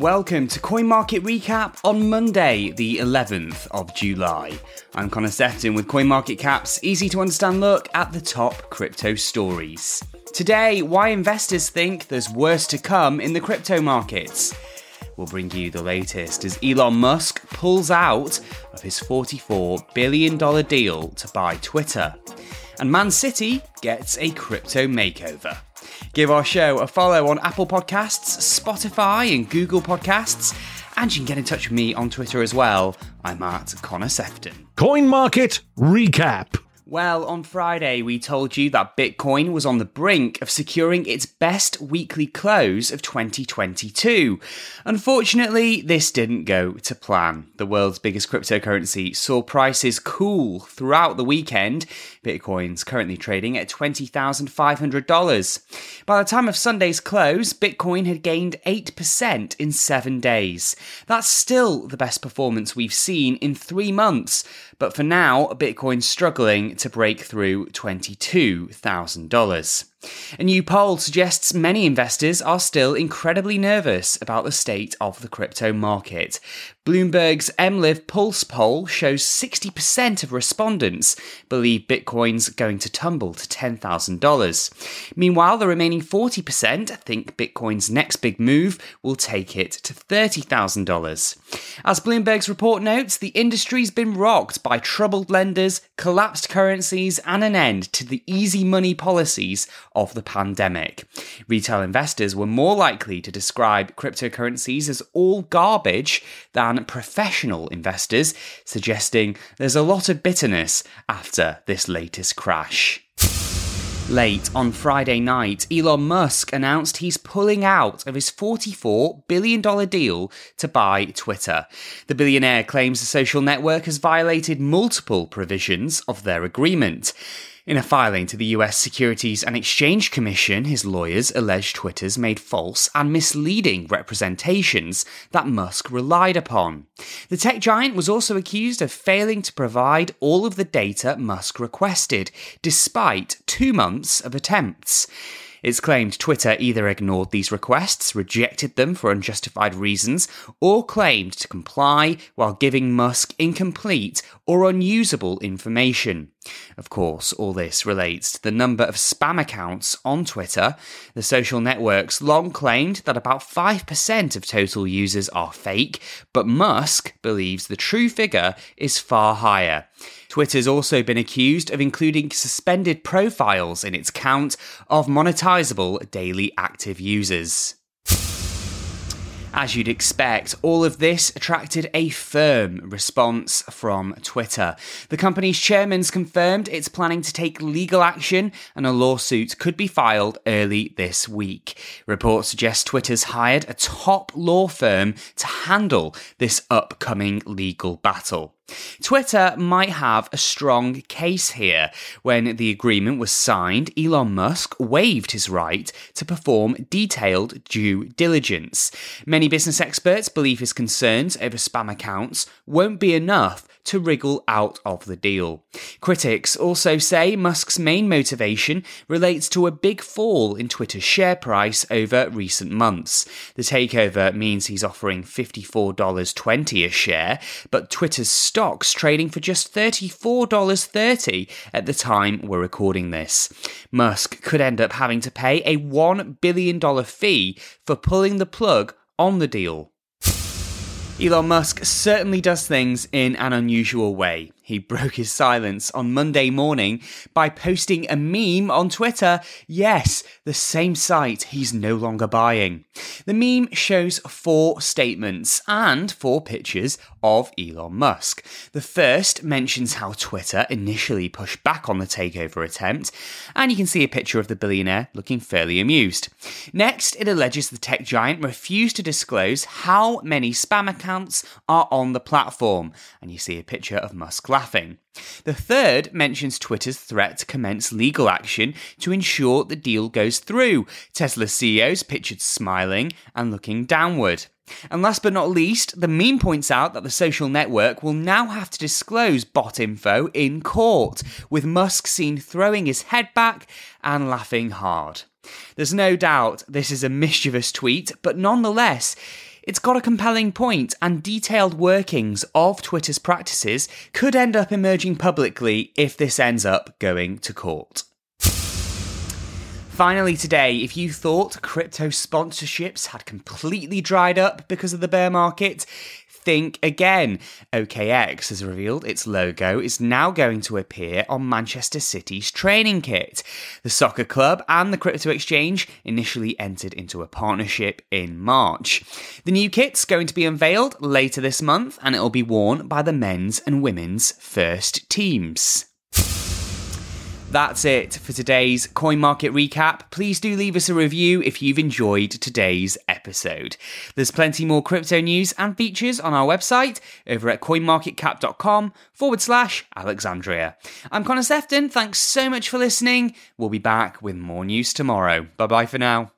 Welcome to Coin Market Recap on Monday, the 11th of July. I'm Connor Sefton with Coin Market Cap's easy to understand look at the top crypto stories. Today, why investors think there's worse to come in the crypto markets. We'll bring you the latest as Elon Musk pulls out of his $44 billion deal to buy Twitter. And Man City gets a crypto makeover. Give our show a follow on Apple Podcasts, Spotify, and Google Podcasts. And you can get in touch with me on Twitter as well. I'm at Connor Sefton. Coin Market Recap. Well, on Friday, we told you that Bitcoin was on the brink of securing its best weekly close of 2022. Unfortunately, this didn't go to plan. The world's biggest cryptocurrency saw prices cool throughout the weekend. Bitcoin's currently trading at $20,500. By the time of Sunday's close, Bitcoin had gained 8% in seven days. That's still the best performance we've seen in three months. But for now, Bitcoin's struggling to break through $22,000. A new poll suggests many investors are still incredibly nervous about the state of the crypto market. Bloomberg's MLIV Pulse poll shows 60% of respondents believe Bitcoin's going to tumble to $10,000. Meanwhile, the remaining 40% think Bitcoin's next big move will take it to $30,000. As Bloomberg's report notes, the industry's been rocked by troubled lenders, collapsed currencies, and an end to the easy money policies of the pandemic. Retail investors were more likely to describe cryptocurrencies as all garbage than professional investors, suggesting there's a lot of bitterness after this latest crash. Late on Friday night, Elon Musk announced he's pulling out of his $44 billion deal to buy Twitter. The billionaire claims the social network has violated multiple provisions of their agreement. In a filing to the US Securities and Exchange Commission, his lawyers allege Twitter's made false and misleading representations that Musk relied upon. The tech giant was also accused of failing to provide all of the data Musk requested, despite two months of attempts. It's claimed Twitter either ignored these requests, rejected them for unjustified reasons, or claimed to comply while giving Musk incomplete or unusable information. Of course, all this relates to the number of spam accounts on Twitter. The social networks long claimed that about 5% of total users are fake, but Musk believes the true figure is far higher. Twitter's also been accused of including suspended profiles in its count of monetizable daily active users. As you'd expect, all of this attracted a firm response from Twitter. The company's chairman's confirmed it's planning to take legal action and a lawsuit could be filed early this week. Reports suggest Twitter's hired a top law firm to handle this upcoming legal battle. Twitter might have a strong case here. When the agreement was signed, Elon Musk waived his right to perform detailed due diligence. Many business experts believe his concerns over spam accounts won't be enough to wriggle out of the deal. Critics also say Musk's main motivation relates to a big fall in Twitter's share price over recent months. The takeover means he's offering $54.20 a share, but Twitter's stock's trading for just $34.30 at the time we're recording this. Musk could end up having to pay a $1 billion fee for pulling the plug on the deal. Elon Musk certainly does things in an unusual way. He broke his silence on Monday morning by posting a meme on Twitter. Yes, the same site he's no longer buying. The meme shows four statements and four pictures of Elon Musk. The first mentions how Twitter initially pushed back on the takeover attempt, and you can see a picture of the billionaire looking fairly amused. Next, it alleges the tech giant refused to disclose how many spam accounts are on the platform, and you see a picture of Musk laughing laughing. The third mentions Twitter's threat to commence legal action to ensure the deal goes through. Tesla CEO's pictured smiling and looking downward. And last but not least, the meme points out that the social network will now have to disclose bot info in court, with Musk seen throwing his head back and laughing hard. There's no doubt this is a mischievous tweet, but nonetheless, It's got a compelling point, and detailed workings of Twitter's practices could end up emerging publicly if this ends up going to court. Finally, today, if you thought crypto sponsorships had completely dried up because of the bear market, think again. OKX has revealed its logo is now going to appear on Manchester City's training kit. The soccer club and the crypto exchange initially entered into a partnership in March. The new kit's going to be unveiled later this month and it'll be worn by the men's and women's first teams. That's it for today's coin market recap. Please do leave us a review if you've enjoyed today's episode. There's plenty more crypto news and features on our website over at coinmarketcap.com forward slash Alexandria. I'm Connor Sefton. Thanks so much for listening. We'll be back with more news tomorrow. Bye bye for now.